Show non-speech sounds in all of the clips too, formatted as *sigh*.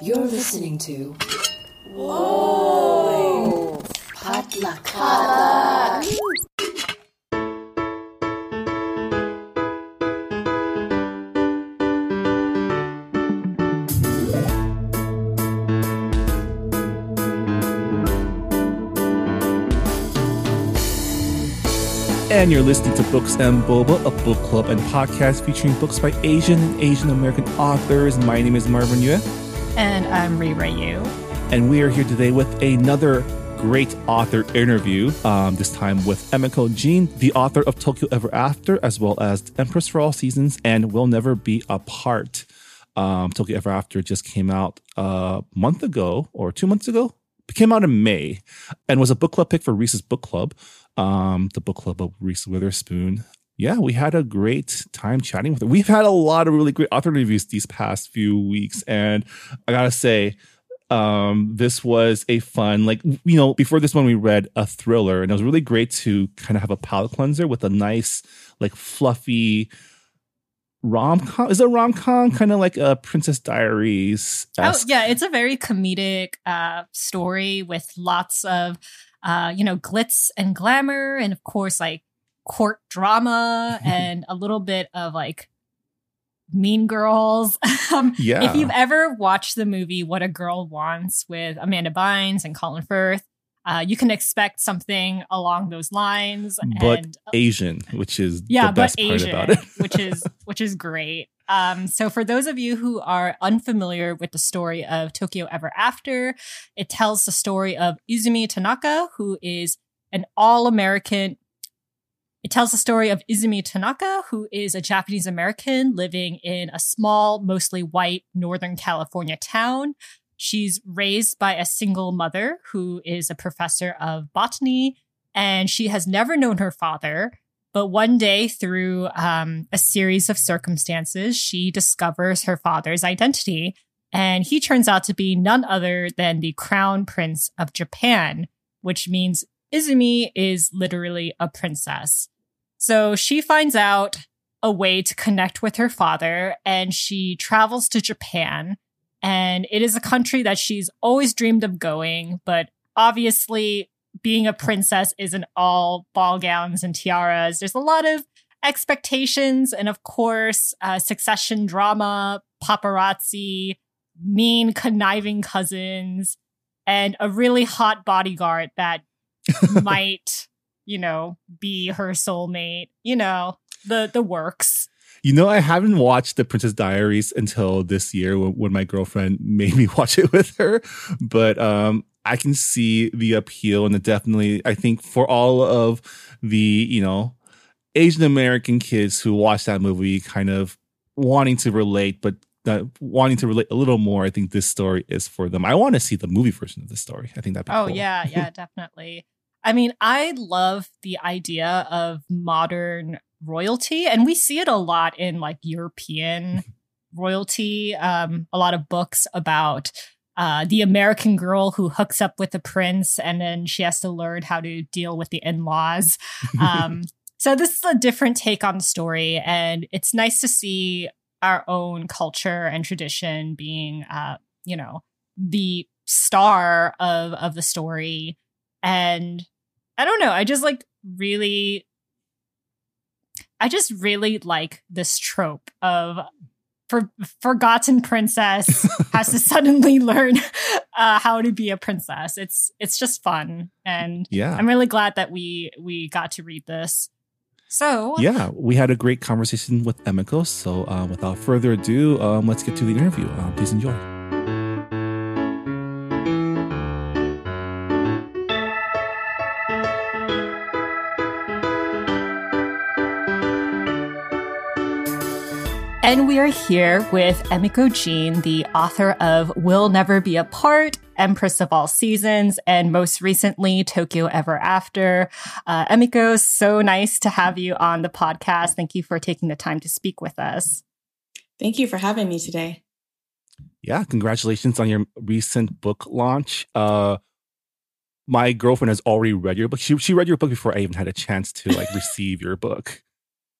You're listening to. Whoa! Potluck. And you're listening to Books and Boba, a book club and podcast featuring books by Asian and Asian American authors. My name is Marvin Yueh. I'm Reera Yoo. And we are here today with another great author interview, um, this time with Emiko Jean, the author of Tokyo Ever After, as well as Empress for All Seasons and We'll Never Be Apart. Um, Tokyo Ever After just came out a month ago or two months ago. It came out in May and was a book club pick for Reese's Book Club, um, the book club of Reese Witherspoon. Yeah, we had a great time chatting with her. We've had a lot of really great author interviews these past few weeks, and I gotta say, um, this was a fun, like you know, before this one we read a thriller, and it was really great to kind of have a palate cleanser with a nice, like fluffy rom com. Is it rom com kind of like a Princess Diaries? Oh yeah, it's a very comedic uh, story with lots of uh, you know glitz and glamour, and of course like court drama *laughs* and a little bit of like Mean Girls. *laughs* um, Yeah. If you've ever watched the movie What a Girl Wants with Amanda Bynes and Colin Firth, uh, you can expect something along those lines. but and uh, Asian, which is yeah, the best but part Asian, about it. which *laughs* is which is great. Um, so for those of you who are unfamiliar with the story of Tokyo Ever After, it tells the story of Izumi Tanaka, who is an all-American. It tells the story of Izumi Tanaka, who is a Japanese American living in a small, mostly white Northern California town. She's raised by a single mother who is a professor of botany, and she has never known her father. But one day, through um, a series of circumstances, she discovers her father's identity. And he turns out to be none other than the crown prince of Japan, which means Izumi is literally a princess. So she finds out a way to connect with her father and she travels to Japan. And it is a country that she's always dreamed of going, but obviously being a princess isn't all ball gowns and tiaras. There's a lot of expectations and of course uh, succession drama, paparazzi, mean conniving cousins, and a really hot bodyguard that *laughs* might, you know, be her soulmate. You know, the the works. You know, I haven't watched The Princess Diaries until this year when, when my girlfriend *laughs* made me watch it with her. But um, I can see the appeal and the definitely, I think for all of the, you know, Asian American kids who watch that movie kind of wanting to relate, but uh, wanting to relate a little more, I think this story is for them. I want to see the movie version of this story. I think that'd be Oh cool. yeah, yeah, *laughs* definitely. I mean, I love the idea of modern royalty, and we see it a lot in like European *laughs* royalty. Um, a lot of books about uh, the American girl who hooks up with the prince, and then she has to learn how to deal with the in-laws. Um, *laughs* so this is a different take on the story, and it's nice to see our own culture and tradition being, uh, you know, the star of of the story. And I don't know, I just like really, I just really like this trope of for forgotten princess *laughs* has to suddenly learn uh, how to be a princess. It's it's just fun, and Yeah. I'm really glad that we we got to read this. So yeah, we had a great conversation with Emiko. So, uh, without further ado, um, let's get to the interview. Uh, please enjoy. And we are here with Emiko Jean, the author of We'll Never Be Apart, Empress of All Seasons, and most recently, Tokyo Ever After. Uh, Emiko, so nice to have you on the podcast. Thank you for taking the time to speak with us. Thank you for having me today. Yeah, congratulations on your recent book launch. Uh, my girlfriend has already read your book. She she read your book before I even had a chance to like *laughs* receive your book.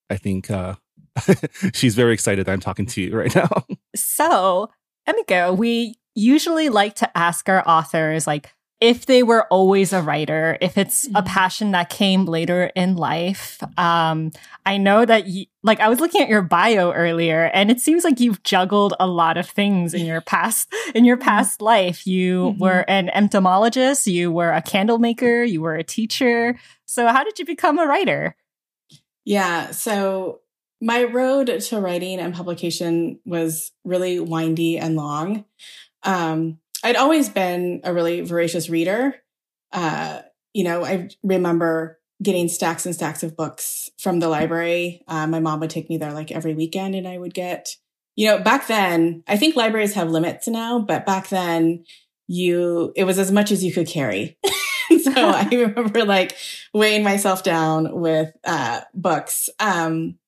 I think uh, *laughs* she's very excited that I'm talking to you right now. *laughs* So, Emiko, we usually like to ask our authors, like, if they were always a writer, if it's a Mhm. passion that came later in life. Um, I know that, you, like, I was looking at your bio earlier, and it seems like you've juggled a lot of things in your past *laughs* in your past life. You Mhm. were an entomologist, you were a candle maker, you were a teacher. So, how did you become a writer? Yeah. So my road to writing and publication was really windy and long. Um, I'd always been a really voracious reader. Uh, you know, I remember getting stacks and stacks of books from the library. Uh, my mom would take me there like every weekend and I would get, you know, back then, I think libraries have limits now, but back then you, it was as much as you could carry. *laughs* so I *laughs* remember like weighing myself down with, uh, books. Um,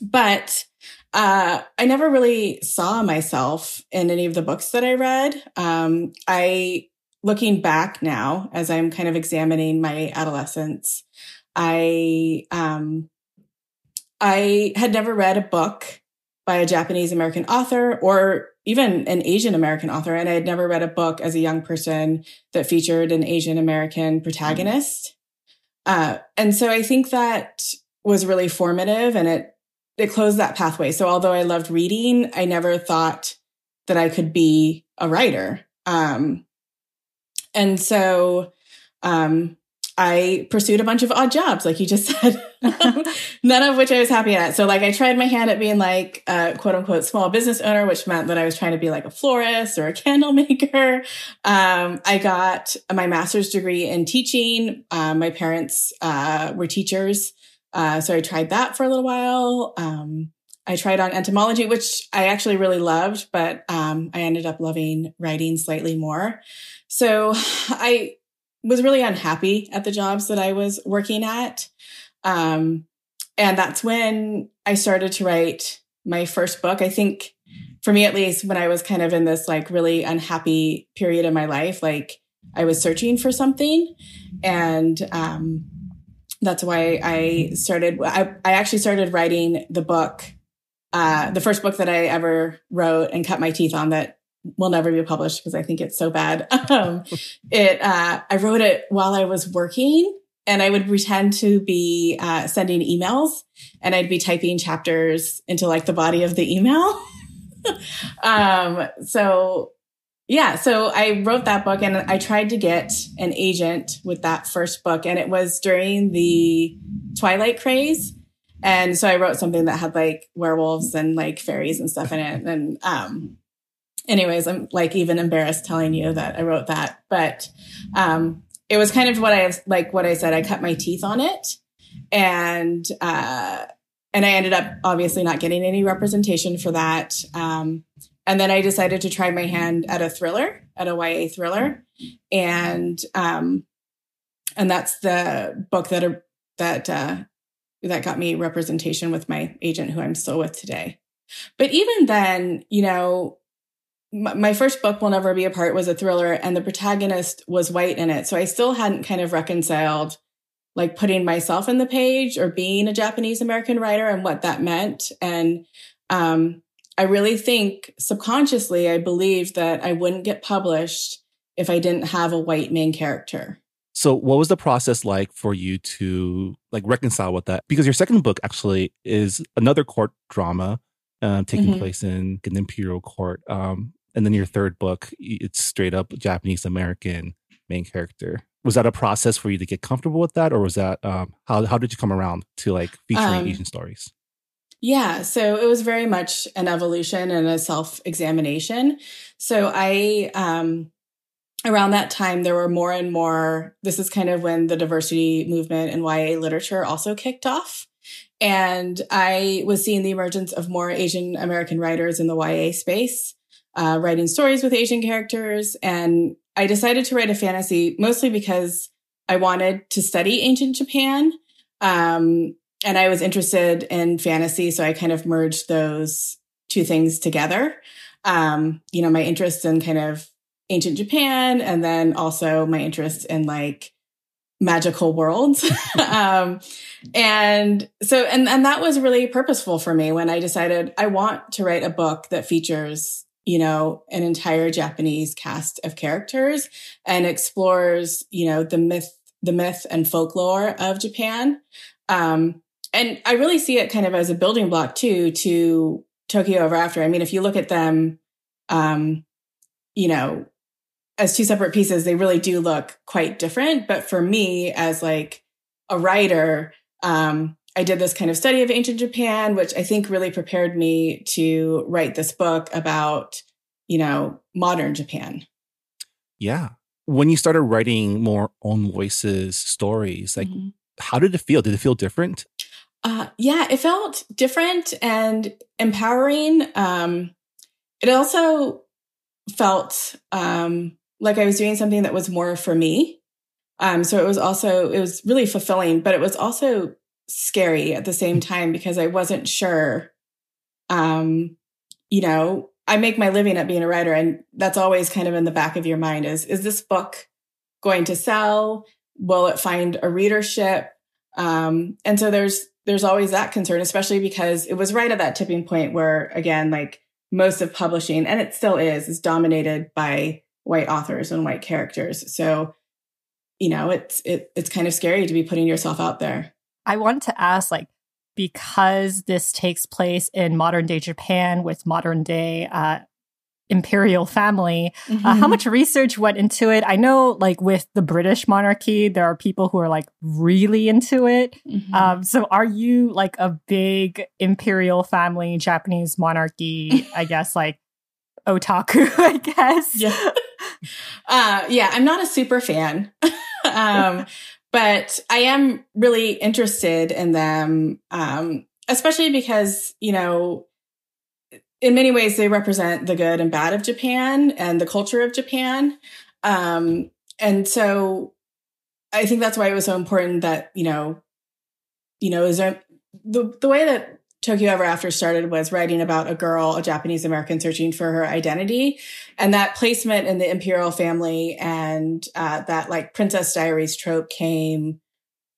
but, uh, I never really saw myself in any of the books that I read. Um, I, looking back now as I'm kind of examining my adolescence, I, um, I had never read a book by a Japanese American author or even an Asian American author. And I had never read a book as a young person that featured an Asian American protagonist. Uh, and so I think that was really formative and it, it closed that pathway. So although I loved reading, I never thought that I could be a writer. Um, and so, um, I pursued a bunch of odd jobs, like you just *laughs* said, *laughs* none of which I was happy at. So, like, I tried my hand at being like a quote unquote small business owner, which meant that I was trying to be like a florist or a candle *laughs* maker. Um, I got my master's degree in teaching. Um, my parents uh, were teachers. Uh, so I tried that for a little while. Um, I tried on entomology, which I actually really loved, but um, I ended up loving writing slightly more. So *sighs* I was really unhappy at the jobs that I was working at. Um, and that's when I started to write my first book. I think for me, at least, when I was kind of in this like really unhappy period in my life, like I was searching for something. And um, that's why I started, I, I actually started writing the book, uh, the first book that I ever wrote and cut my teeth on that will never be published because I think it's so bad. *laughs* Um, it, uh, I wrote it while I was working and I would pretend to be, uh, sending emails and I'd be typing chapters into like the body of the email. *laughs* um, so yeah, so I wrote that book and I tried to get an agent with that first book and it was during the Twilight craze. And so I wrote something that had like werewolves and like fairies and stuff in it. And, um, anyways, I'm like even embarrassed telling you that I wrote that, but, um, it was kind of what I like what I said. I cut my teeth on it and, uh, and I ended up obviously not getting any representation for that. Um, and then I decided to try my hand at a thriller, at a YA thriller. And, um, and that's the book that, that, uh, that got me representation with my agent who I'm still with today. But even then, you know, my first book we'll never be apart was a thriller and the protagonist was white in it so i still hadn't kind of reconciled like putting myself in the page or being a japanese american writer and what that meant and um, i really think subconsciously i believed that i wouldn't get published if i didn't have a white main character So, what was the process like for you to like reconcile with that? Because your second book actually is another court drama um, taking Mhm. place in an imperial court, um, and then your third book, it's straight up Japanese American main character. Was that a process for you to get comfortable with that, or was that um, how how did you come around to like featuring Um, Asian stories? Yeah, so it was very much an evolution and a self examination. So I, um, around that time, there were more and more. This is kind of when the diversity movement and YA literature also kicked off. And I was seeing the emergence of more Asian American writers in the YA space, uh, writing stories with Asian characters. And I decided to write a fantasy mostly because I wanted to study ancient Japan. Um, and I was interested in fantasy. So I kind of merged those two things together. Um, you know, my interest in kind of ancient Japan and then also my interest in like magical worlds. *laughs* um, and so, and, and that was really purposeful for me when I decided I want to write a book that features, you know, an entire Japanese cast of characters and explores, you know, the myth, the myth and folklore of Japan. Um, and I really see it kind of as a building block too to Tokyo Ever After. I mean, if you look at them, um, you know, as two separate pieces, they really do look quite different. But for me, as like a writer, um, I did this kind of study of ancient Japan, which I think really prepared me to write this book about, you know, modern Japan. Yeah. When you started writing more own voices stories, like mm-hmm. how did it feel? Did it feel different? Uh, yeah, it felt different and empowering. Um, it also felt um, like I was doing something that was more for me. Um, so it was also, it was really fulfilling, but it was also scary at the same time because I wasn't sure. Um, you know, I make my living at being a writer, and that's always kind of in the back of your mind is, is this book going to sell? Will it find a readership? Um, and so there's, there's always that concern, especially because it was right at that tipping point where, again, like most of publishing, and it still is, is dominated by white authors and white characters. So, you know, it's it, it's kind of scary to be putting yourself out there. I want to ask, like, because this takes place in modern day Japan with modern day uh, imperial family. Mm-hmm. Uh, how mm-hmm. much research went into it? I know, like with the British monarchy, there are people who are like really into it. Mm-hmm. Um, so, are you like a big imperial family, Japanese monarchy? I *laughs* guess like otaku. *laughs* I guess. Yeah. Uh, yeah, I'm not a super fan. *laughs* um, but I am really interested in them, um, especially because, you know, in many ways, they represent the good and bad of Japan and the culture of Japan. Um, and so I think that's why it was so important that, you know, you know, is there the, the way that Tokyo Ever After started was writing about a girl, a Japanese American searching for her identity. And that placement in the imperial family and uh, that like Princess Diaries trope came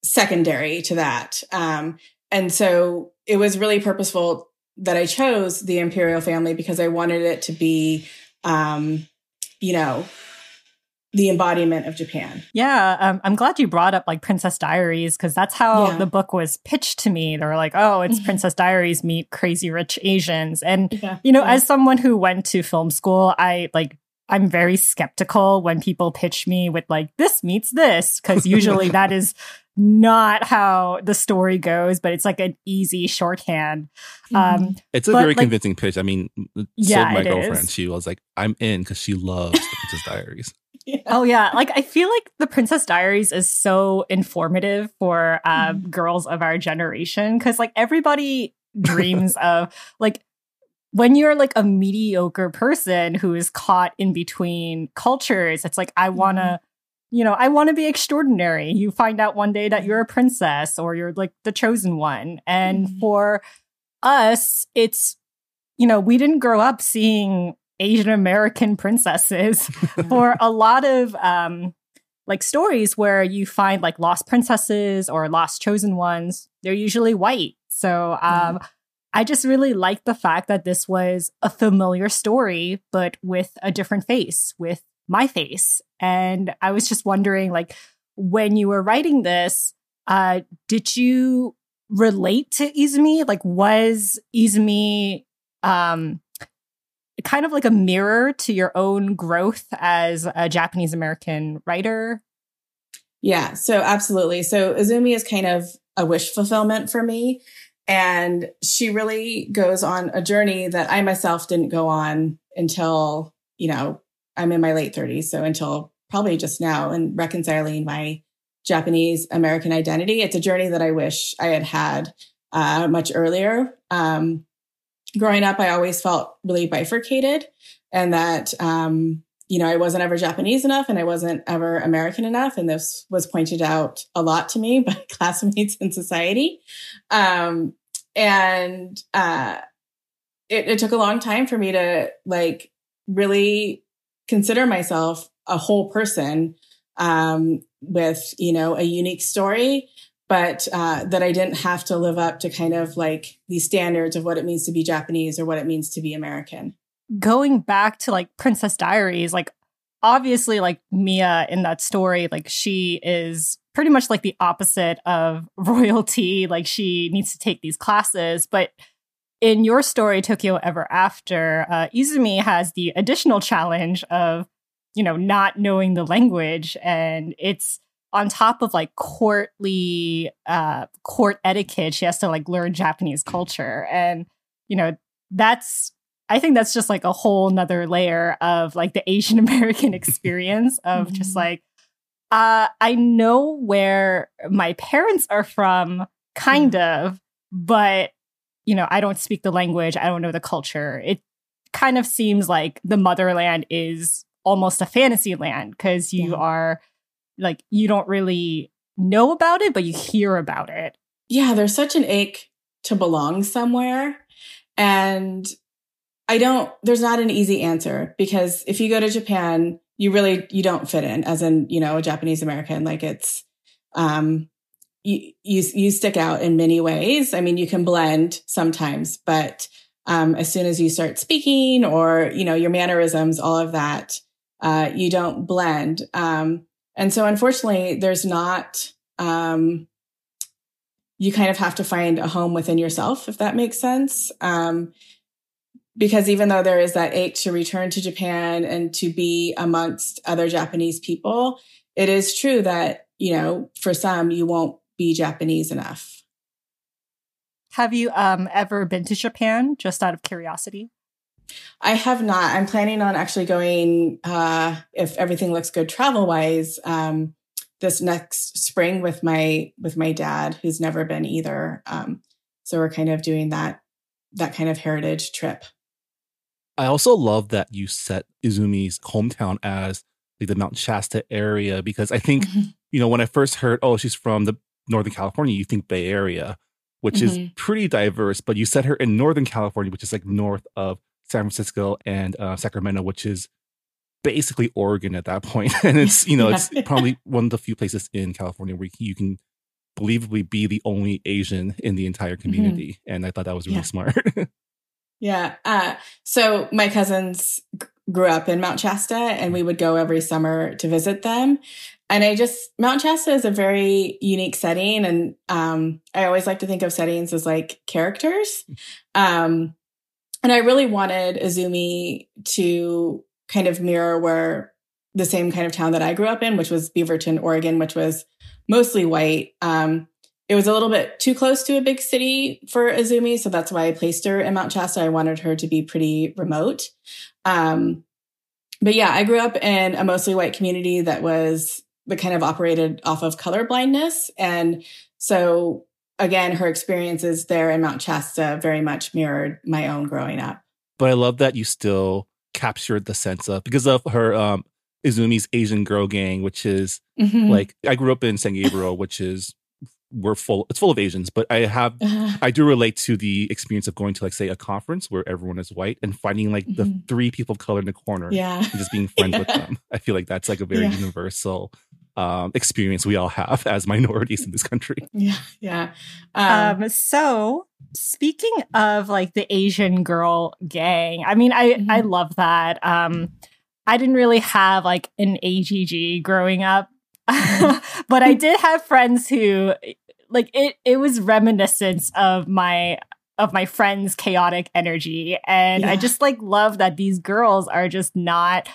secondary to that. Um, and so it was really purposeful that I chose the imperial family because I wanted it to be, um, you know, the embodiment of Japan. Yeah, um, I'm glad you brought up like Princess Diaries because that's how yeah. the book was pitched to me. They were like, "Oh, it's mm-hmm. Princess Diaries meet Crazy Rich Asians," and yeah. you know, yeah. as someone who went to film school, I like I'm very skeptical when people pitch me with like this meets this because usually that *laughs* is not how the story goes, but it's like an easy shorthand. Um, mm-hmm. it's a very like, convincing pitch. I mean, yeah, my girlfriend, is. she was like, "I'm in" because she loves the Princess Diaries. *laughs* Yeah. Oh yeah, like I feel like the Princess Diaries is so informative for um, mm. girls of our generation because like everybody dreams of like when you're like a mediocre person who is caught in between cultures. It's like I want to. Mm. You know, I want to be extraordinary. You find out one day that you're a princess or you're like the chosen one. And mm. for us, it's, you know, we didn't grow up seeing Asian American *laughs* princesses *laughs* for a lot of um, like stories where you find like lost princesses or lost chosen ones. They're usually white. So um, mm. I just really like the fact that this was a familiar story, but with a different face, with my face. And I was just wondering, like, when you were writing this, uh, did you relate to Izumi? Like, was Izumi um, kind of like a mirror to your own growth as a Japanese American writer? Yeah, so absolutely. So Izumi is kind of a wish fulfillment for me. And she really goes on a journey that I myself didn't go on until, you know, I'm in my late 30s. So until probably just now and reconciling my Japanese American identity. It's a journey that I wish I had had uh, much earlier. Um, growing up, I always felt really bifurcated and that, um, you know, I wasn't ever Japanese enough and I wasn't ever American enough. And this was pointed out a lot to me *laughs* by classmates in society. Um, and, uh, it, it took a long time for me to like really consider myself a whole person, um, with, you know, a unique story but uh, that I didn't have to live up to kind of like these standards of what it means to be Japanese or what it means to be American. going back to like Princess Diaries, like obviously like Mia in that story, like she is pretty much like the opposite of *laughs* royalty. Like she needs to take these classes, but in your story, Tokyo Ever After, uh, Izumi has the additional challenge of, you know, not knowing the language, and it's on top of like courtly uh, court etiquette. She has to like learn Japanese culture, and you know, that's I think that's just like a whole nother layer of like the Asian *laughs* American experience of mm-hmm. just like, uh, I know where my parents are from, kind mm-hmm. of, but you know, I don't speak the language, I don't know the culture. It kind of seems like the motherland is almost a fantasy land because you yeah. are like, you don't really know about it, but you hear about it. Yeah, there's such an ache to belong somewhere. And I don't, there's not an easy answer because if you go to Japan, you really, you don't fit in as in, you know, a Japanese American. Like it's, um, you, you, you stick out in many ways. I mean, you can blend sometimes, but um, as soon as you start speaking or, you know, your mannerisms, all of that, uh, you don't blend. Um, and so unfortunately, there's not, um, you kind of have to find a home within yourself, if that makes sense. Um, because even though there is that ache to return to Japan and to be amongst other Japanese people, it is true that, you know, for some, you won't be Japanese enough. Have you um, ever been to Japan just out of curiosity? I have not. I'm planning on actually going, uh, if everything looks good travel wise, um, this next spring with my with my dad, who's never been either. Um, so we're kind of doing that that kind of heritage trip. I also love that you set Izumi's hometown as like the Mount Shasta area because I think, mm-hmm. you know, when I first heard, oh, she's from the Northern California, you think Bay Area, which mm-hmm. is pretty diverse, but you set her in Northern California, which is like north of San Francisco and uh, Sacramento, which is basically Oregon at that point. *laughs* and it's, you know, it's *laughs* probably one of the few places in California where you can believably be the only Asian in the entire mm-hmm. community. Mm-hmm. And I thought that was really yeah. smart. *laughs* Yeah. Uh, so my cousins g- grew up in Mount Shasta and we would go every summer to visit them. And I just, Mount Shasta is a very unique setting. And um, I always like to think of settings as like characters. Um, and I really wanted Izumi to kind of mirror where the same kind of town that I grew up in, which was Beaverton, Oregon, which was mostly white. Um, it was a little bit too close to a big city for Izumi. So that's why I placed her in Mount Shasta. I wanted her to be pretty remote. Um, but yeah, I grew up in a mostly white community that was the kind of operated off of color blindness. And so again, her experiences there in Mount Shasta very much mirrored my own growing up. But I love that you still captured the sense of because of her um Izumi's Asian girl gang, which is mm-hmm. like I grew up in San Gabriel, which is we're full it's full of asians but i have uh, i do relate to the experience of going to like say a conference where everyone is white and finding like mm-hmm. the three people of color in the corner yeah and just being friends yeah. with them *laughs* i feel like that's like a very yeah. universal um, experience we all have *laughs* as minorities in this country yeah yeah um, um, so speaking of like the asian girl gang i mean i mm-hmm. i love that um I didn't really have like an AGG growing up, *laughs* but I did have friends who like it it was reminiscence of my of my friends chaotic energy and yeah. i just like love that these girls are just not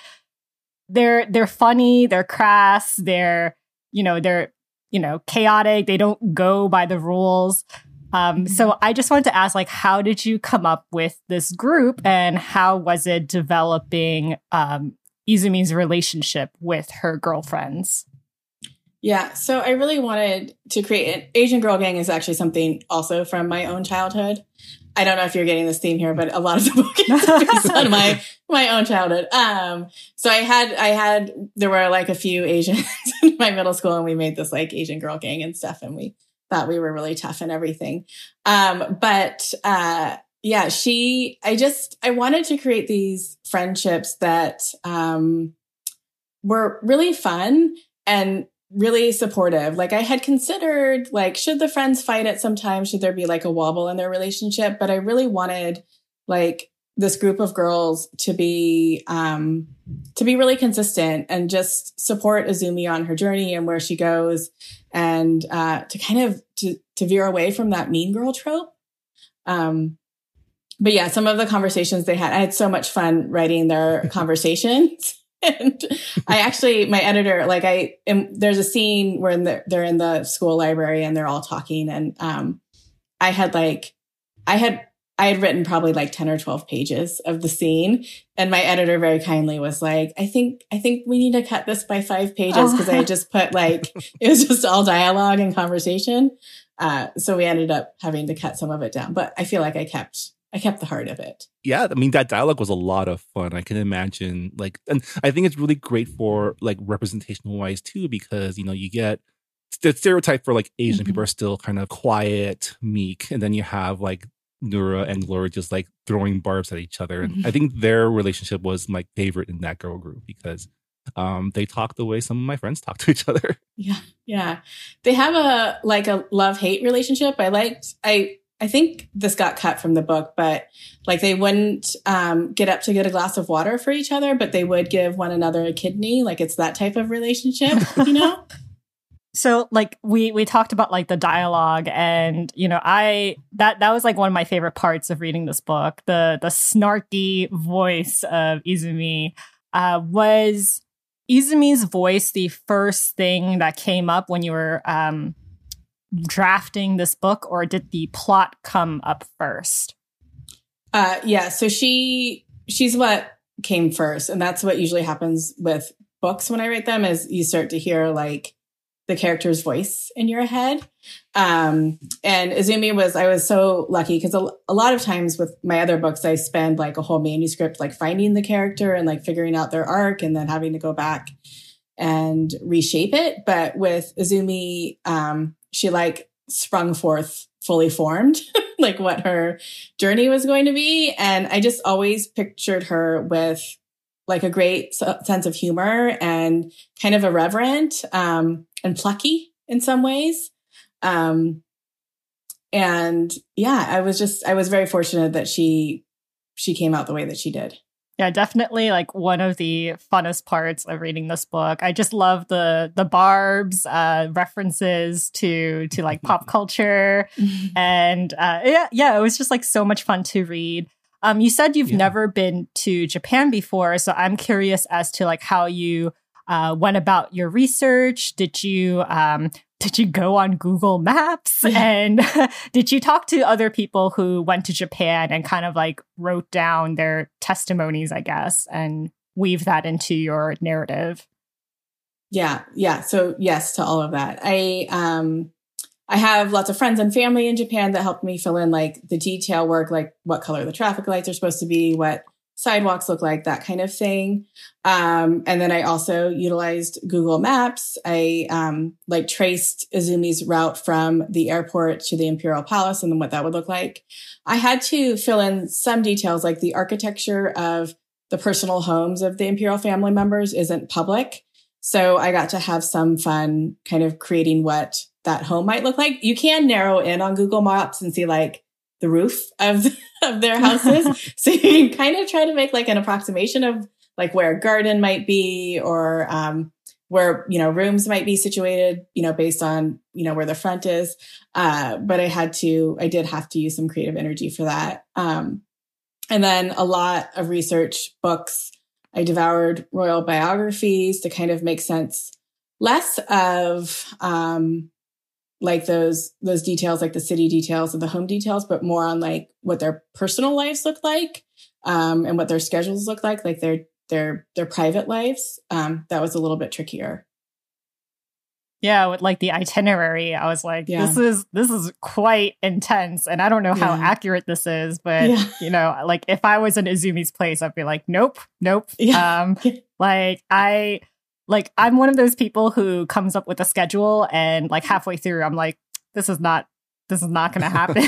they're they're funny they're crass they're you know they're you know chaotic they don't go by the rules um so mm-hmm. i just wanted to ask like how did you come up with this group and how was it developing um izumi's relationship with her girlfriends yeah. So I really wanted to create an Asian Girl Gang is actually something also from my own childhood. I don't know if you're getting this theme here, but a lot of the book is based on my my own childhood. Um, so I had I had there were like a few Asians *laughs* in my middle school, and we made this like Asian girl gang and stuff, and we thought we were really tough and everything. Um, but uh, yeah, she I just I wanted to create these friendships that um, were really fun and really supportive. Like I had considered like should the friends fight at some time? Should there be like a wobble in their relationship? But I really wanted like this group of girls to be um, to be really consistent and just support Izumi on her journey and where she goes, and uh, to kind of to to veer away from that mean girl trope. Um, but yeah, some of the conversations they had, I had so much fun writing their *laughs* conversations. *laughs* and I actually, my editor, like I am, there's a scene where the, they're in the school library and they're all talking. And, um, I had like, I had, I had written probably like 10 or 12 pages of the scene. And my editor very kindly was like, I think, I think we need to cut this by five pages because I just put like, *laughs* it was just all dialogue and conversation. Uh, so we ended up having to cut some of it down, but I feel like I kept I kept the heart of it. Yeah, I mean that dialogue was a lot of fun. I can imagine like and I think it's really great for like representational wise too because you know you get the stereotype for like Asian mm-hmm. people are still kind of quiet, meek, and then you have like Nura and Gloria just like throwing barbs at each other. And mm-hmm. I think their relationship was my favorite in that girl group because um they talk the way some of my friends talk *laughs* to each other. Yeah. Yeah. They have a like a love-hate relationship. I liked I I think this got cut from the book, but like they wouldn't um, get up to get a glass of water for each other, but they would give one another a kidney. Like it's that type of relationship, you know? *laughs* so like we we talked about like the dialogue and you know i that that was like one of my favorite parts of reading this book the the snarky voice of izumi uh was izumi's voice the first thing that came up when you were um drafting this book or did the plot come up first? Uh yeah, so she she's what came first and that's what usually happens with books when I write them is you start to hear like the character's voice in your head. Um, and Izumi was, I was so lucky because a, a, lot of times with my other books, I spend like a whole manuscript, like finding the character and like figuring out their arc and then having to go back and reshape it. But with Izumi, um, she like sprung forth fully formed, *laughs* like what her journey was going to be. And I just always pictured her with like a great sense of humor and kind of irreverent um, and plucky in some ways. Um, and yeah, I was just I was very fortunate that she she came out the way that she did. Yeah, definitely like one of the funnest parts of reading this book. I just love the the barbs, uh, references to to like pop *laughs* culture, *laughs* and uh, yeah, yeah, it was just like so much fun to read. Um, you said you've yeah. never been to Japan before, so I'm curious as to like how you uh, went about your research. Did you um, did you go on Google Maps and *laughs* did you talk to other people who went to Japan and kind of like wrote down their testimonies, I guess, and weave that into your narrative? Yeah, yeah. So yes to all of that. I um I have lots of friends and family in Japan that helped me fill in like the detail work, like what color the traffic lights are supposed to be, what sidewalks look like, that kind of thing. Um, and then I also utilized Google Maps. I um, like traced Izumi's route from the airport to the Imperial Palace and then what that would look like. I had to fill in some details like the architecture of the personal homes of the Imperial family members isn't public. So I got to have some fun kind of creating what that home might look like. You can narrow in on Google Maps and see like the roof of, *laughs* of their houses. *laughs* so you can kind of try to make like an approximation of like where a garden might be or, um, where, you know, rooms might be situated, you know, based on, you know, where the front is. Uh, but I had to, I did have to use some creative energy for that. Um, and then a lot of research books. I devoured royal biographies to kind of make sense less of, um, like those those details like the city details and the home details but more on like what their personal lives look like um, and what their schedules look like like their their their private lives um, that was a little bit trickier yeah with like the itinerary i was like yeah. this is this is quite intense and i don't know how yeah. accurate this is but yeah. you know like if i was in izumi's place i'd be like nope nope *laughs* um *laughs* like i like I'm one of those people who comes up with a schedule and like halfway through I'm like this is not this is not going to happen.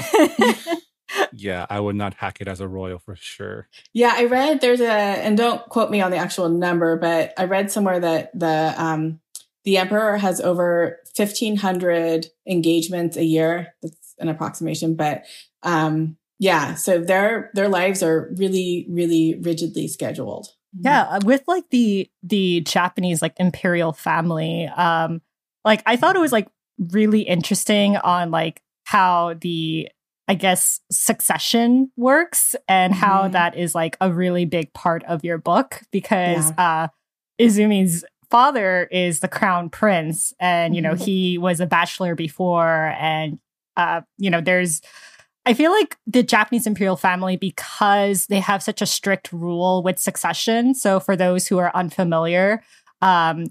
*laughs* yeah, I would not hack it as a royal for sure. Yeah, I read there's a and don't quote me on the actual number, but I read somewhere that the um the emperor has over 1500 engagements a year. That's an approximation, but um yeah, so their their lives are really really rigidly scheduled. Yeah, uh, with like the the Japanese like imperial family, um, like I thought it was like really interesting on like how the I guess succession works and how Mhm. that is like a really big part of your book because uh Izumi's father is the crown prince and you know Mhm. he was a bachelor before and uh you know there's I feel like the Japanese imperial family, because they have such a strict rule with succession. So, for those who are unfamiliar, um,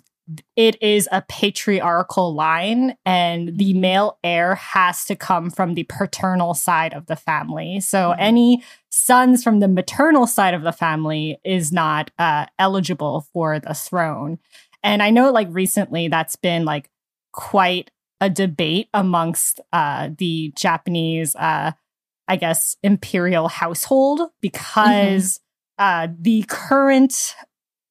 it is a patriarchal line, and the male heir has to come from the paternal side of the family. So, Mhm. any sons from the maternal side of the family is not uh, eligible for the throne. And I know, like, recently that's been like quite a debate amongst uh, the Japanese, uh, I guess, imperial household because uh, the current,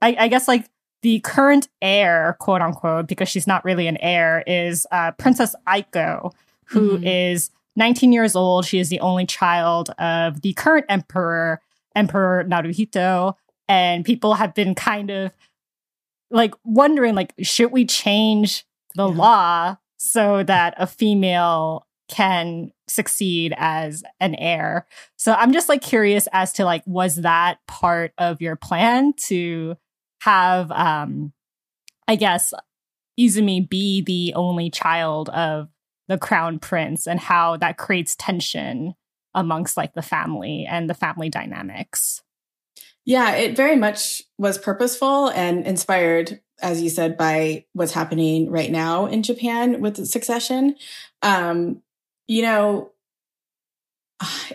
I, I guess, like the current heir, quote unquote, because she's not really an heir, is uh, Princess Aiko, who is Mhm. 19 years old. She is the only child of the current emperor, Emperor Naruhito, and people have been kind of like wondering like should we change the Yeah. law so that a female can succeed as an heir so i'm just like curious as to like was that part of your plan to have um i guess izumi be the only child of the crown prince and how that creates tension amongst like the family and the family dynamics Yeah, it very much was purposeful and inspired, as you said, by what's happening right now in Japan with succession. Um, you know,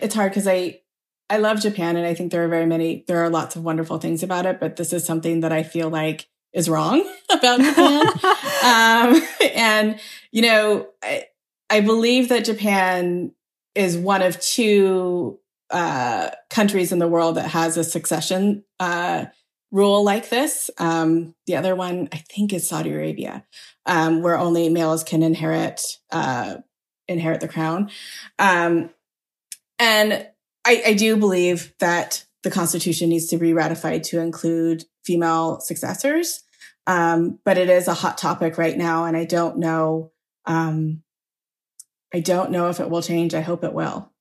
it's hard because I I love Japan and I think there are very many there are lots of wonderful things about it, but this is something that I feel like is wrong *laughs* about Japan. *laughs* um, and you know, I, I believe that Japan is one of two uh, countries in the world that has a succession uh, rule like this. Um, the other one, I think, is Saudi Arabia, um, where only males can inherit uh, inherit the crown. Um, and I, I do believe that the Constitution needs to be ratified to include female successors. Um, but it is a hot topic right now, and I don't know. Um, I don't know if it will change. I hope it will.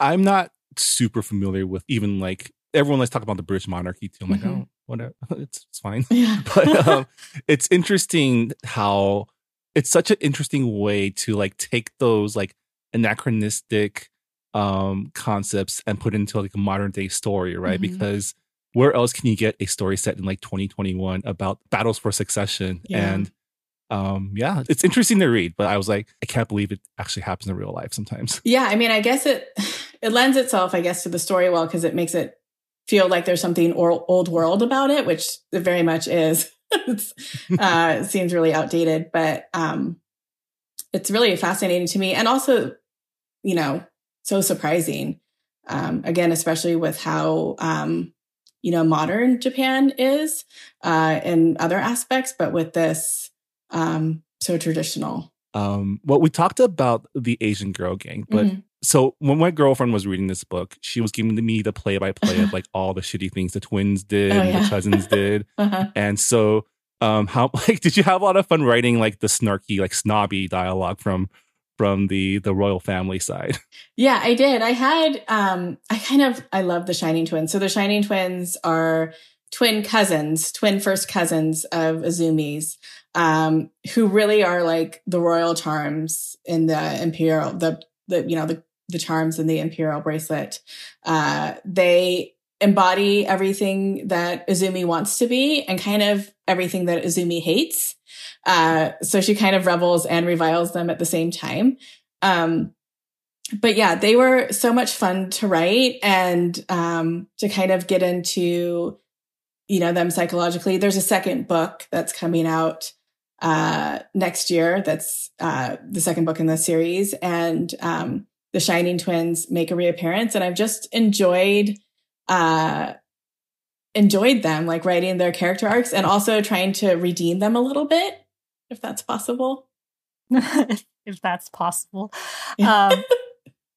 I'm not super familiar with even like everyone likes to talk about the British monarchy too. I'm like, Mhm. oh, whatever, *laughs* it's, it's fine. Yeah. But *laughs* um, it's interesting how it's such an interesting way to like take those like anachronistic um concepts and put into like a modern day story, right? Mhm. Because where else can you get a story set in like 2021 about battles for succession Yeah. and um yeah it's interesting to read but i was like i can't believe it actually happens in real life sometimes *laughs* Yeah, I mean, I guess it *sighs* it lends itself, I guess, to the story well because it makes it feel like there's something or, old world about it, which it very much is. *laughs* uh, it seems really outdated, but um, it's really fascinating to me, and also, you know, so surprising. Um, again, especially with how um, you know modern Japan is uh, in other aspects, but with this um, so traditional. um well we talked about the asian girl gang but Mhm. So when my girlfriend was reading this book she was giving me the play-by-play of *laughs* like all the shitty things the twins did Oh, yeah. the cousins *laughs* did Uh-huh. and so um how *laughs* like did you have a lot of fun writing like the snarky like snobby dialogue from from the the royal family side Yeah, I did. I had um I kind of I love the Shining Twins. So the Shining Twins are twin cousins, twin first cousins of Izumi's, um, who really are like the royal charms in the imperial the the you know the the charms and the imperial bracelet. Uh they embody everything that Izumi wants to be and kind of everything that Izumi hates. Uh so she kind of revels and reviles them at the same time. Um but yeah, they were so much fun to write and um, to kind of get into, you know, them psychologically. There's a second book that's coming out uh, next year. That's uh, the second book in the series, and um, the Shining Twins make a reappearance. And I've just enjoyed uh, enjoyed them, like writing their character arcs, and also trying to redeem them a little bit, if that's possible. *laughs* if that's possible. *laughs* Um,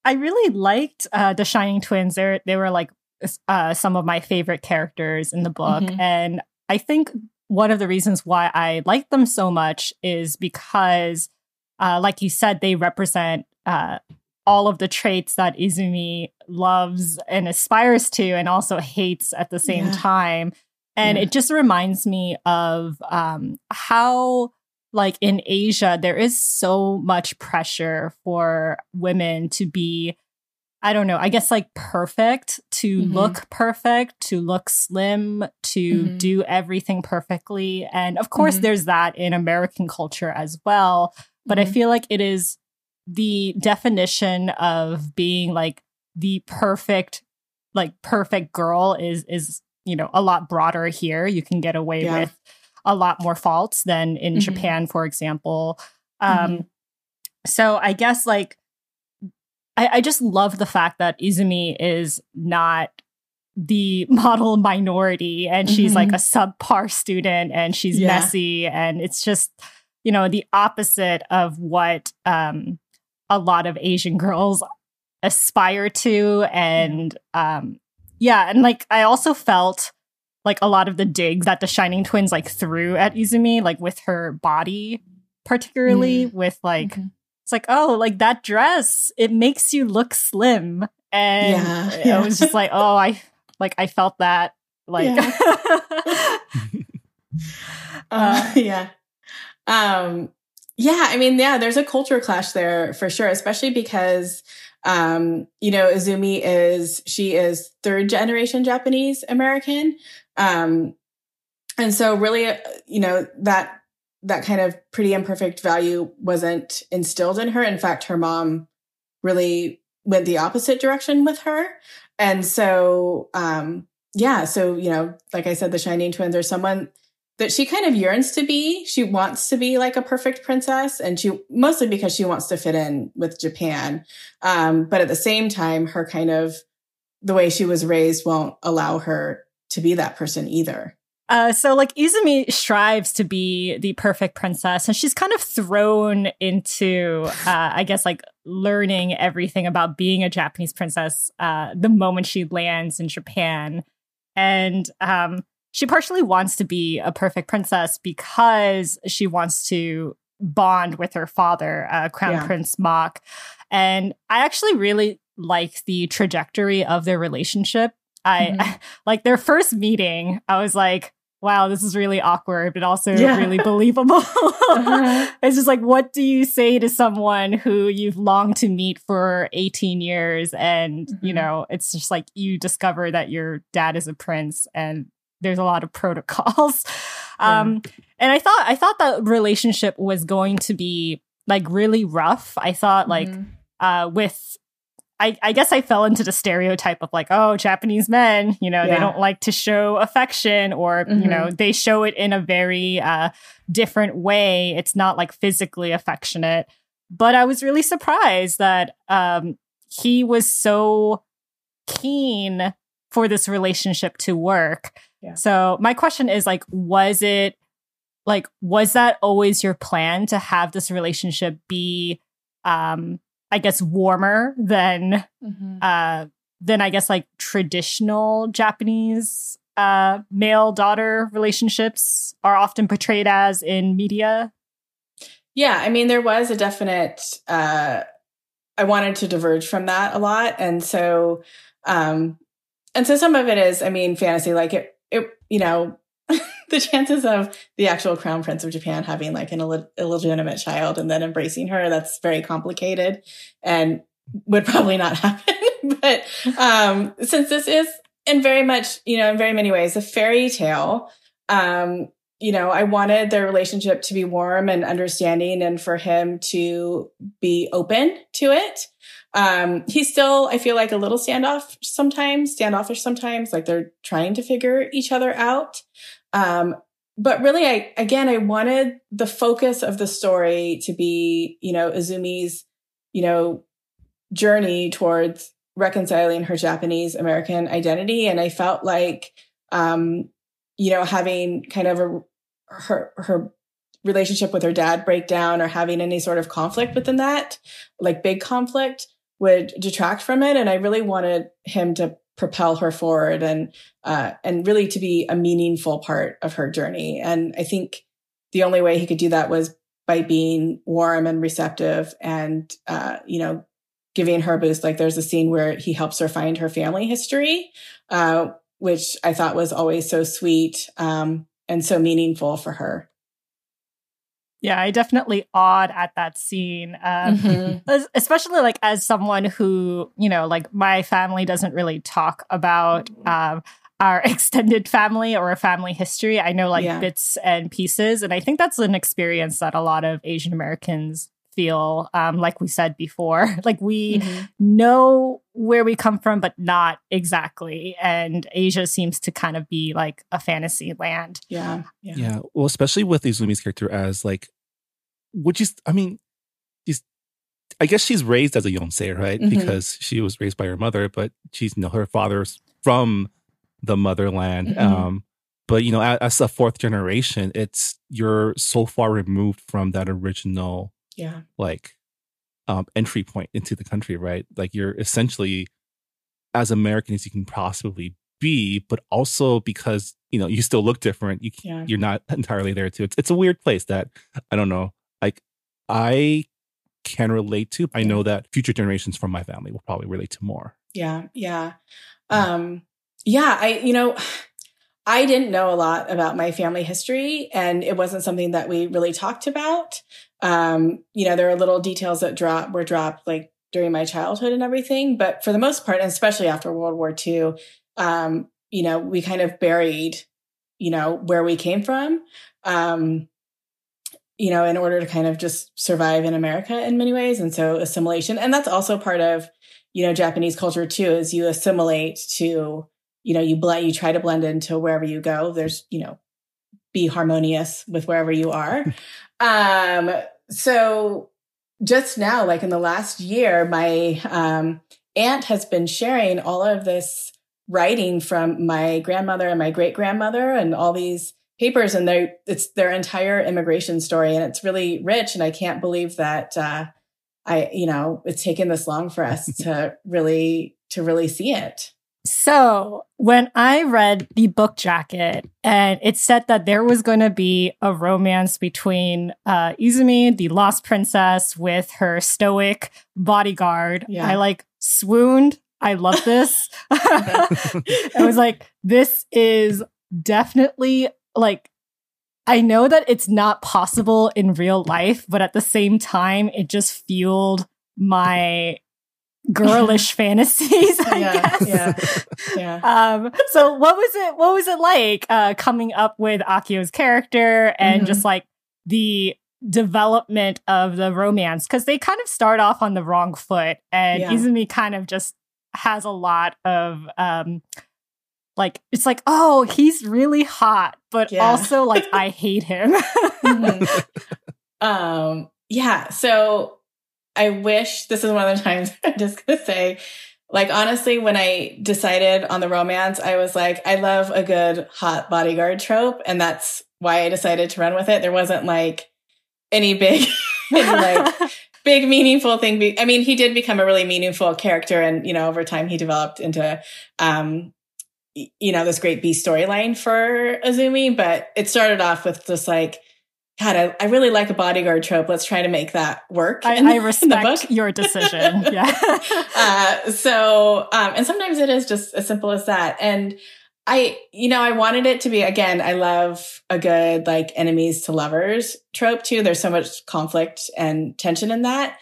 I really liked uh, the Shining Twins. They they were like uh, some of my favorite characters in the book, Mhm. and I think one of the reasons why I like them so much is because, uh, like you said, they represent uh, all of the traits that Izumi loves and aspires to, and also hates at the same Yeah. time. And Yeah. it just reminds me of um, how like in Asia, there is so much pressure for women to be, I don't know, I guess like perfect, to Mhm. look perfect, to look slim, to Mhm. do everything perfectly. And of course, Mhm. there's that in American culture as well. But I Mhm. feel like it is the definition of being like the perfect, like perfect girl is, is, you know, a lot broader here. You can get away Yeah. with a lot more faults than in Mhm. Japan, for example. Um, Mhm. So I guess like I, I just love the fact that Izumi is not the *laughs* model minority and she's Mhm. like a subpar student and she's Yeah. messy and it's just you know the opposite of what um a lot of Asian girls aspire to and um yeah and like I also felt like a lot of the digs that the Shining Twins like threw at Izumi like with her body particularly with like Mhm. it's like oh like that dress it makes you look slim and Yeah, it yeah. was just like oh i like i felt that like *laughs* *laughs* Uh, yeah. Um, yeah, I mean, yeah, there's a culture clash there for sure, especially because, um, you know, Izumi is, she is third generation Japanese American. Um, and so really, uh, you know, that, that kind of pretty imperfect value wasn't instilled in her. In fact, her mom really went the opposite direction with her. And so, um, yeah, so, you know, like I said, the Shining Twins are someone that she kind of yearns to be. She wants to be like a perfect princess, and she mostly because she wants to fit in with Japan. Um, but at the same time, her kind of the way she was raised won't allow her to be that person either. Uh, so like Izumi strives to be the perfect princess, and she's kind of thrown into, uh, I guess, like learning everything about being a Japanese princess uh, the moment she lands in Japan, and um, she partially wants to be a perfect princess because she wants to bond with her father, uh, Crown Yeah. Prince Mok, and I actually really like the trajectory of their relationship. I Mhm. *laughs* like their first meeting. I was like, wow, this is really awkward, but also Yeah. really *laughs* believable. Uh-huh. *laughs* It's just like, what do you say to someone who you've longed to meet for 18 years? And, you Mhm. know, it's just like you discover that your dad is a prince and there's a lot of protocols. *laughs* Yeah. Um, and I thought, I thought that relationship was going to be like really rough. I thought like, Mhm. uh, with I, I guess I fell into the stereotype of like, oh, Japanese men, you know, they don't like to show affection or, you Mhm. know, they show it in a very uh, different way. It's not like physically affectionate. But I was really surprised that um, he was so keen for this relationship to work. Yeah. So my question is like, was it like, was that always your plan to have this relationship be um I guess warmer than Mhm. uh than I guess like traditional Japanese uh male daughter relationships are often portrayed as in media. Yeah, I mean, there was a definite. Uh, I wanted to diverge from that a lot, and so, um, and so some of it is, I mean, fantasy. Like it, it, you know, *laughs* the chances of the actual crown prince of Japan having like an Ill- illegitimate child and then embracing her—that's very complicated, and would probably not *laughs* happen. but um, since this is in very much, you know, in very many ways, a fairy tale. Um, you know, I wanted their relationship to be warm and understanding and for him to be open to it. Um, he's still, I feel like a little standoff sometimes, standoffish sometimes, like they're trying to figure each other out. Um, but really, I, again, I wanted the focus of the story to be, you know, Izumi's, you know, journey towards reconciling her Japanese American identity. And I felt like, um, you know, having kind of a, her, her relationship with her dad break down or having any sort of conflict within that, like big conflict would detract from it. And I really wanted him to propel her forward and uh, and really to be a meaningful part of her journey. And I think the only way he could do that was by being warm and receptive and uh, you know giving her a boost. Like there's a scene where he helps her find her family history, uh, which I thought was always so sweet um, and so meaningful for her. Yeah, I definitely awed at that scene. Um, mm-hmm. *laughs* Especially like as someone who, you know, like my family doesn't really talk about um, our *laughs* extended family or a family history. I know like yeah. bits and pieces. And I think that's an experience that a lot of Asian Americans feel um, like we said before *laughs* like we mm-hmm. know where we come from but not exactly and asia seems to kind of be like a fantasy land yeah yeah, yeah. well especially with izumi's character as like which is i mean she's i guess she's raised as a yonsei right mm-hmm. because she was raised by her mother but she's you know her father's from the motherland mm-hmm. um but you know as, as a fourth generation it's you're so far removed from that original yeah. like um entry point into the country right? Like you're essentially as american as you can possibly be but also because you know you still look different you yeah. you're not *laughs* entirely there too. It's, it's a weird place that i don't know like i can relate to i know that future generations from my family will probably relate to more. Yeah yeah. Um yeah i you know *sighs* I didn't know a lot about my family history, and it wasn't something that we really talked about. Um, you know, there are little details that drop were dropped like during my childhood and everything, but for the most part, and especially after World War II, um, you know, we kind of buried, you know, where we came from. Um, you know, in order to kind of just survive in America in many ways. And so assimilation, and that's also part of, you know, Japanese culture too, is you assimilate to, you know, you blend, you try to blend into wherever you go. There's, you know, be harmonious with wherever you are. *laughs* um, so just now, like in the last year, my um, aunt has been sharing all of this writing from my grandmother and my great grandmother and all these papers and they it's their entire immigration story and it's really rich and i can't believe that uh, i you know it's taken this long for us *laughs* to really to really see it so when I read the book jacket and it said that there was going to be a romance between uh, Izumi, the lost princess, with her stoic bodyguard, yeah. I like swooned. I love this. *laughs* *laughs* I was like, this is definitely like, I know that it's not possible in real life, but at the same time, it just fueled my girlish *laughs* fantasies. I yeah, guess. yeah, yeah. *laughs* Um, so what was it? What was it like uh, coming up with Akio's character and mm-hmm. just like the development of the romance? Because they kind of start off on the wrong foot, and yeah. Izumi kind of just has a lot of um, like it's like oh he's really hot, but yeah. also like I hate him. *laughs* mm-hmm. Um, yeah. So I wish this is one of the *laughs* times I'm just gonna say, like honestly, when I decided on the romance, I was like, I love a good hot bodyguard trope, and that's why I decided to run with it. There wasn't like any big, *laughs* like *laughs* big meaningful thing. I mean, he did become a really meaningful character, and you know, over time, he developed into, um, you know, this great B storyline for Izumi, But it started off with just like God, I, I, really like a bodyguard trope. Let's try to make that work. I, in, I respect your decision. *laughs* Yeah. uh, so, um, and sometimes it is just as simple as that. And I, you know, I wanted it to be, again, I love a good like enemies to lovers trope too. There's so much conflict and tension in that.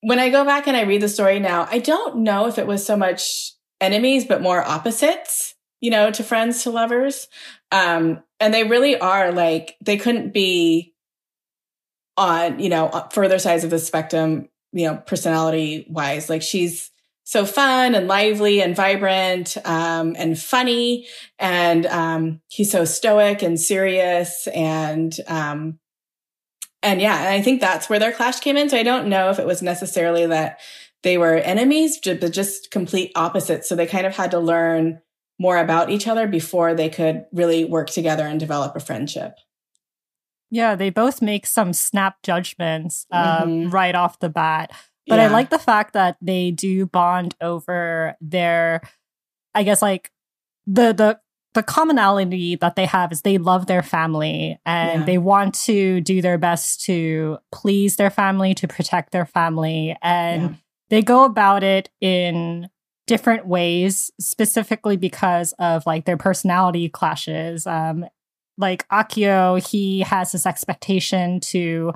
When I go back and I read the story now, I don't know if it was so much enemies, but more opposites, you know, to friends to lovers. Um, and they really are like, they couldn't be on, you know, further sides of the spectrum, you know, personality wise. Like she's so fun and lively and vibrant, um, and funny. And, um, he's so stoic and serious and, um, and yeah, and I think that's where their clash came in. So I don't know if it was necessarily that they were enemies, but just complete opposites. So they kind of had to learn more about each other before they could really work together and develop a friendship. Yeah, they both make some snap judgments uh, mm-hmm. right off the bat. But I like the fact that they do bond over their, I guess, like the the the commonality that they have is they love their family and Yeah. they want to do their best to please their family, to protect their family, and Yeah. they go about it in different ways, specifically because of like their personality clashes. Um, like Akio, he has this expectation to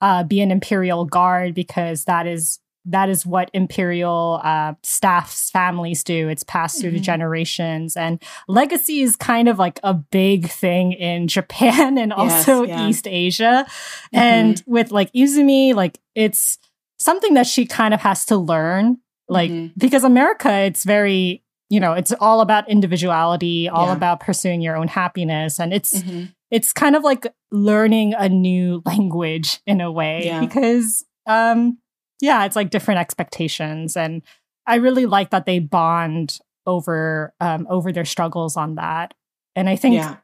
uh, be an imperial guard because that is that is what imperial uh, staff's families do. It's passed through the Mhm. generations, and legacy is kind of like a big thing in *laughs* Japan and Yes, also yeah. East Asia. And with like Izumi, like it's something that she kind of has to learn, like Mhm. because America, it's very you know, it's all about individuality, all Yeah. about pursuing your own happiness, and it's Mhm. it's kind of like learning a new *laughs* language in a way Yeah. because um yeah it's like different expectations and i really like that they bond over um over their struggles on that and i think yeah.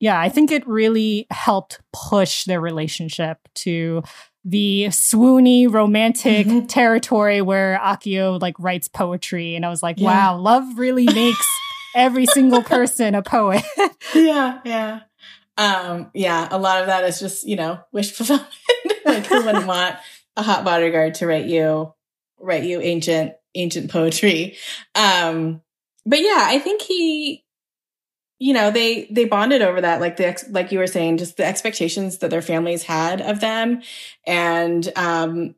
yeah i think it really helped push their relationship to the swoony romantic Mhm. territory where akio like writes poetry and i was like Yeah. wow love really makes *laughs* every single person a poet *laughs* yeah, yeah. Um, yeah, a lot of that is just, you know, wish fulfillment. *laughs* like who wouldn't want a hot bodyguard to write you write you ancient ancient poetry. Um, but yeah, I think he you know, they they bonded over that like the ex- like you were saying just the expectations that their families had of them and um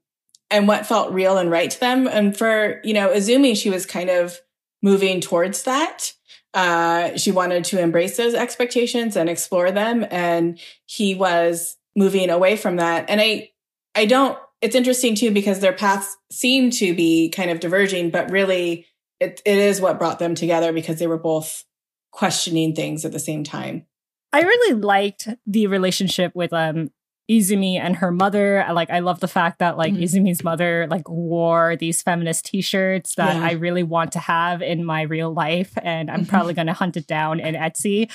and what felt real and right to them and for, you know, izumi she was kind of moving towards that uh, she wanted to embrace those expectations and explore them. And he was moving away from that. And I, I don't, it's interesting too, because their paths seem to be kind of diverging, but really it, it is what brought them together because they were both questioning things at the same time. I really liked the relationship with um Izumi and her mother. I like I love the fact that like Mhm. Izumi's mother like wore these feminist t-shirts that Yeah. I really want to have in my real life and I'm Mhm. probably going to hunt it down in Etsy.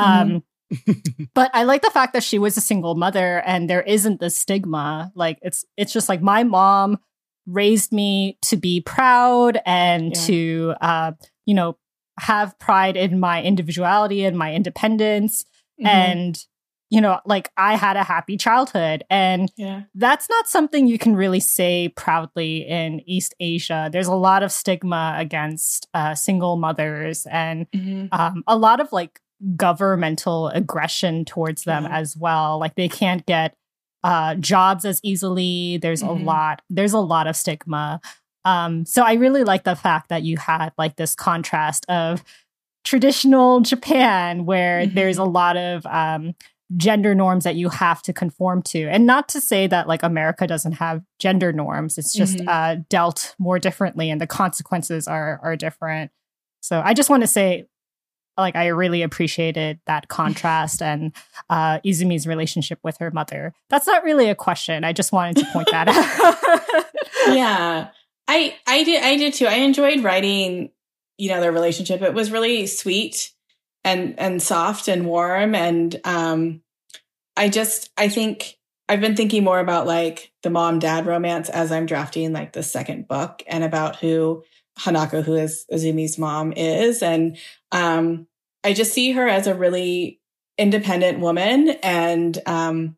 Mhm. Um *laughs* but I like the fact that she was a single mother and there isn't the stigma. Like it's it's just like my mom raised me to be proud and Yeah. to uh you know have pride in my individuality and my independence Mhm. and you know like i had a happy childhood and yeah, that's not something you can really say proudly in east asia there's a lot of stigma against uh, single mothers and Mhm. um, a lot of like governmental aggression towards them Yeah. as well like they can't get uh, jobs as easily there's Mhm. a lot there's a lot of stigma um, so i really like the fact that you had like this contrast of traditional japan where Mhm. there's a lot of um, gender norms that you have to conform to and not to say that like america doesn't have gender norms it's just Mhm. uh, dealt more differently and the consequences are are different so i just want to say like i really appreciated that contrast and uh izumi's relationship with her mother that's not really a question i just wanted to point that *laughs* out yeah. I I did I did too. I enjoyed writing, you know, their relationship. It was really sweet and and soft and warm and um I just I think I've been thinking more about like the mom dad romance as I'm drafting like the second book and about who Hanako who is Izumi's mom is and um I just see her as a really independent woman and um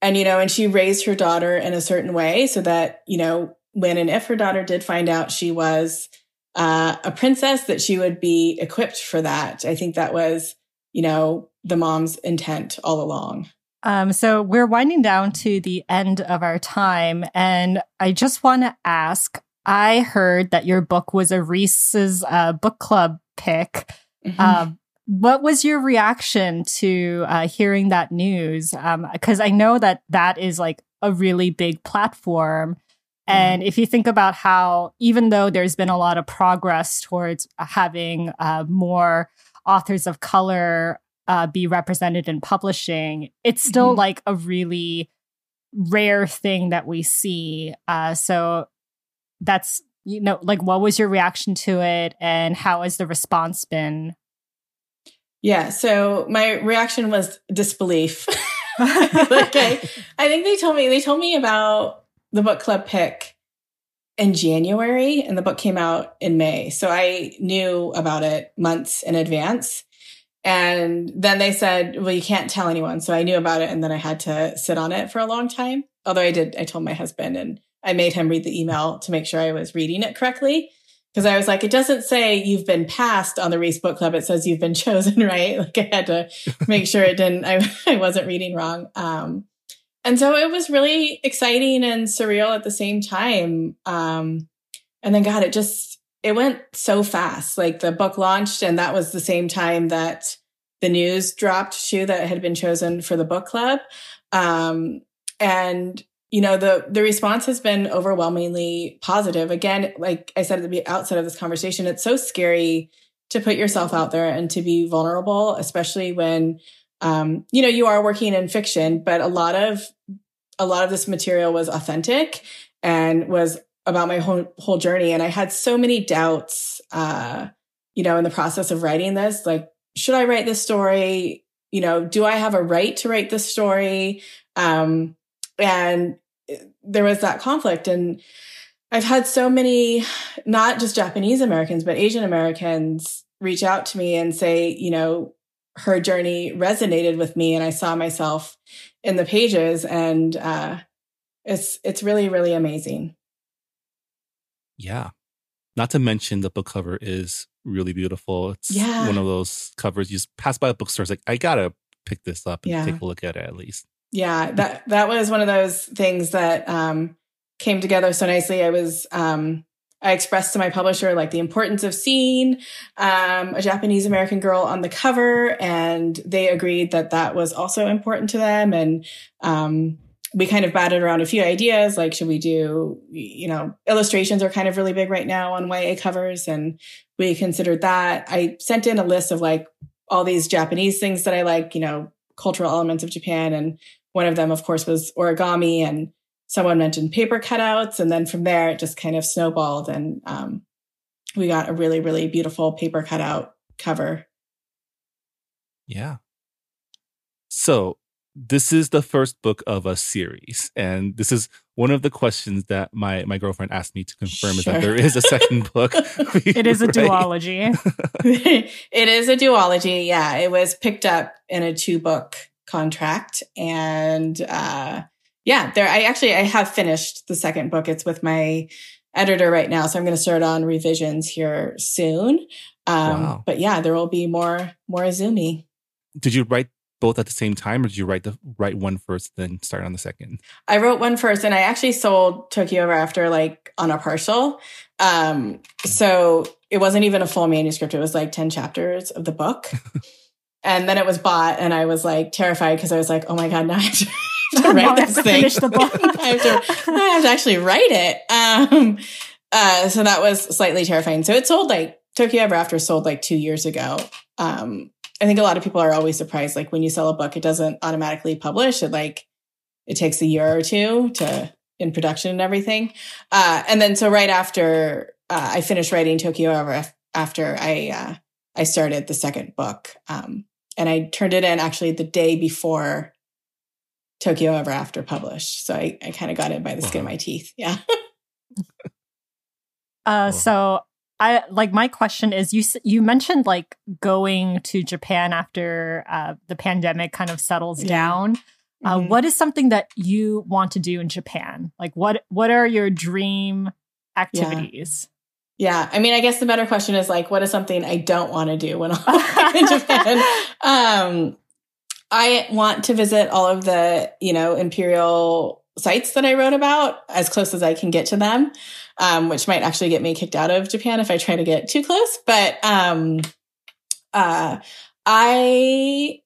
and you know and she raised her daughter in a certain way so that you know when and if her daughter did find out she was uh, a princess that she would be equipped for that i think that was you know the mom's intent all along Um, so we're winding down to the end of our time, and I just want to ask. I heard that your book was a Reese's uh, book club pick. Mhm. Um, what was your reaction to uh, hearing that news? Because I know that that is like a really big platform. And if you think about how, even though there's been a lot of progress towards having uh, more authors of color uh, be represented in publishing, it's still Mhm. like a really rare thing that we see. Uh, so that's, you know, like what was your reaction to it and how has the response been? yeah so my reaction was disbelief *laughs* like I, *laughs* I think they told me they told me about the book club pick in January and the book came out in May. So I knew about it months in advance. And then they said, well, you can't tell anyone. So I knew about it and then I had to sit on it for a long time. Although I did, I told my husband and I made him read the email to make sure I was reading it correctly. Cause I was like, it doesn't say you've been passed on the Reese Book Club. It says you've been *laughs* chosen, right? Like I had to make sure it didn't, I, *laughs* I wasn't reading wrong. Um, and so it was really exciting and surreal at the same time. Um, and then God, it just, it went so fast. Like the book launched, and that was the same time that the news dropped too that had been chosen for the book club. Um, and you know the the response has been overwhelmingly positive. Again, like I said at the outset of this conversation, it's so scary to put yourself out there and to be vulnerable, especially when um, you know you are working in fiction. But a lot of a lot of this material was authentic and was about my whole whole journey. And i had so many doubts uh you know in the process of writing this like should i write this story? You know do i have a right to write this story? Um and there was that conflict. And i've had so many not just japanese americans but asian americans reach out to me and say you know her journey resonated with me and i saw myself in the pages and uh it's it's really really amazing yeah. Not to mention the book cover is really beautiful. It's Yeah. one of those covers you just pass by a bookstore. It's like, I gotta pick this up and Yeah. take a look at it at least. yeah that that was one of those things that um came together so nicely i was um i expressed to my publisher like the importance of seeing um a japanese american girl on the cover and they agreed that that was also important to them. And um we kind of batted around a few ideas like should we do you know illustrations are kind of really big right now on ya covers and we considered that. I sent in a list of like all these japanese things that i like you know cultural elements of japan and one of them of course was origami and someone mentioned paper cutouts and then from there it just kind of snowballed and um, we got a really really beautiful paper cutout cover Yeah. So this is the first book of a series. And this is one of the questions that my, my girlfriend asked me to confirm is that there is a second book. *laughs* It is a duology. *laughs* it is a duology yeah it was picked up in a two book contract and uh yeah there i actually i have finished the second book it's with my editor right now so i'm going to start on revisions here soon um Wow. but yeah there will be more more izumi Did you write both at the same time or did you write the write one first, then start on the second? I wrote one first and I actually sold Tokyo After like on a partial. Um, so it wasn't even a full manuscript. It was like 10 chapters of the book. *laughs* and then it was bought and I was like terrified because I was like, oh my God, now I have to, to write this to thing. finish the *laughs* book. I, have to, I have to actually write it. Um, uh, so that was slightly terrifying. So it sold like Tokyo Ever After sold like two years ago. Um, I think a lot of people are always surprised. Like when you sell a book, it doesn't automatically publish. It like it takes a year or two to in production and everything. Uh, and then so right after uh, I finished writing Tokyo Ever after I uh, I started the second book, um, and I turned it in actually the day before Tokyo Ever After published. So I, I kind of got it by the skin of my teeth. Yeah. *laughs* Uh, Cool. so I like my question is you you mentioned like going to Japan after uh, the pandemic kind of settles Yeah. down. Uh, Mhm. what is something that you want to do in Japan? Like what what are your dream activities? Yeah. I mean, I guess the better question is like, what is something I don't want to do when *laughs* I'm in Japan? *laughs* Um, I want to visit all of the, you know, imperial sites that I wrote about as close as I can get to them, um, which might actually get me kicked out of Japan if I try to get too close. But, um, uh, I,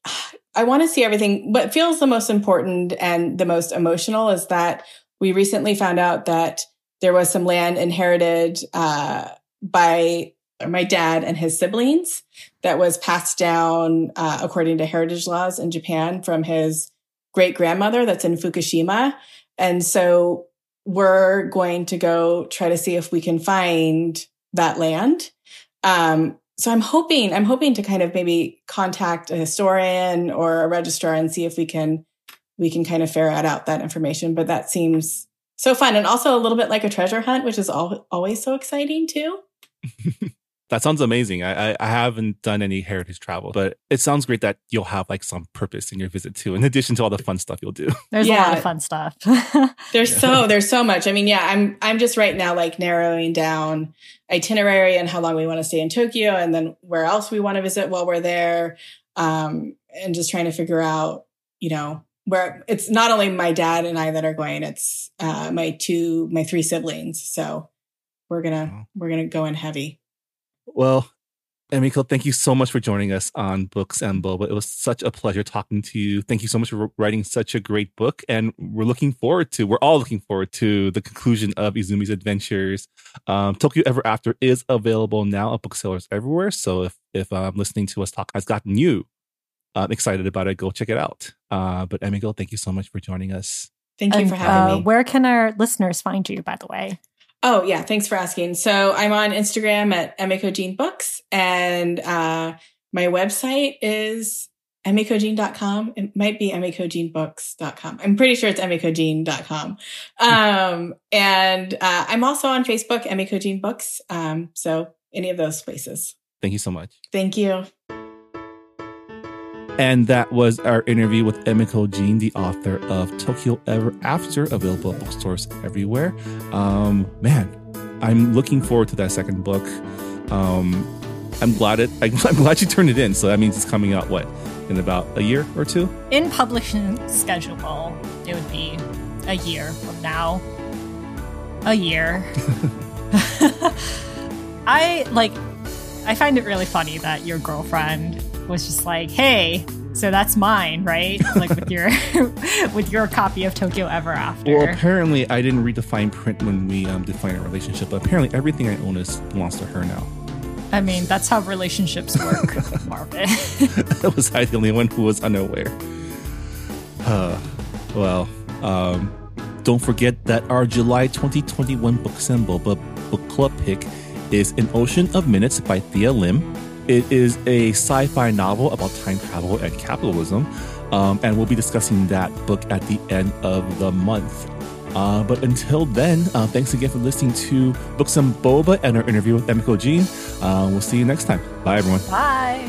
I want to see everything. What feels the most important and the most emotional is that we recently found out that there was some land inherited uh, by my dad and his siblings that was passed down uh, according to heritage laws in Japan from his great grandmother that's in Fukushima. And so we're going to go try to see if we can find that land. Um, so I'm hoping, I'm hoping to kind of maybe contact a historian or a registrar and see if we can, we can kind of ferret out that information. But that seems so fun and also a little bit like a treasure hunt, which is al- always so exciting too. *laughs* That sounds amazing. I, I, I haven't done any heritage travel, but it sounds great that you'll have like some purpose in your visit too, in addition to all the fun stuff you'll do. *laughs* There's a lot of fun stuff. *laughs* There's Yeah. so there's so much. I mean, yeah, I'm I'm just right now like narrowing down itinerary and how long we want to stay in Tokyo and then where else we want to visit while we're there. Um, and just trying to figure out, you know, where it's not only my dad and I that are going, it's uh my two my three siblings. So we're gonna Wow. we're gonna go in heavy. Well, Emiko, thank you so much for joining us on Books and Boba. It was such a pleasure talking to you. Thank you so much for writing such a great book. And we're looking forward to, we're all looking forward to the conclusion of Izumi's adventures. Um, Tokyo Ever After is available now at booksellers everywhere. So if, if um, listening to us talk has gotten you um, excited about it, go check it out. Uh, but Emiko, thank you so much for joining us. Thank you And, for having uh, me. Where can our listeners find you, by the way? Oh yeah, thanks for asking. So I'm on Instagram at Emiko Books, and uh, my website is emikojean.com. It might be emikojeanbooks.com. I'm pretty sure it's emikojean.com. Um, and uh, I'm also on Facebook, Emiko Books. Um, so any of those places. Thank you so much. Thank you. And that was our interview with Emiko Jean, the author of Tokyo Ever After, available at bookstores everywhere. Um, man, I'm looking forward to that second book. Um, I'm glad it. *laughs* I'm glad you turned it in. So that means it's coming out what in about a year or two. In publishing schedule, it would be a year from now. A year. *laughs* *laughs* I like I find it really funny that your girlfriend was just like, "Hey, so that's mine, right?" Like with your *laughs* *laughs* with your copy of Tokyo Ever After. Well, apparently I didn't read the fine print when we um, defined our relationship. But apparently everything I own is belongs to her now. I mean, that's how relationships work, *laughs* Marvin. That was I the only one who was unaware? Uh, well, um, don't forget that our July 2021 Book Boba book club pick is An Ocean of Minutes by Thea Lim. It is a sci fi novel about time travel and capitalism, um, and we'll be discussing that book at the end of the month. Uh, but until then, uh, thanks again for listening to Books and Boba and our interview with Emiko Jean. Uh, we'll see you next time. Bye, everyone. Bye.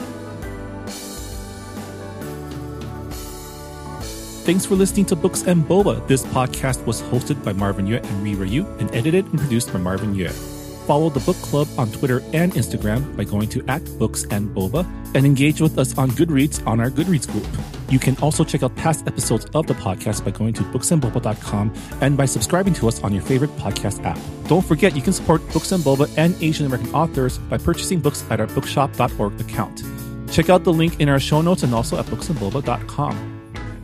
Thanks for listening to Books and Boba. This podcast was hosted by Marvin Yueh and Reera Yoo and edited and produced by Marvin Yueh. Follow the book club on Twitter and Instagram by going to at Books and Boba and engage with us on Goodreads on our Goodreads group. You can also check out past episodes of the podcast by going to booksandboba.com and by subscribing to us on your favorite podcast app. Don't forget you can support Books and Boba and Asian American authors by purchasing books at our bookshop.org account. Check out the link in our show notes and also at booksandboba.com.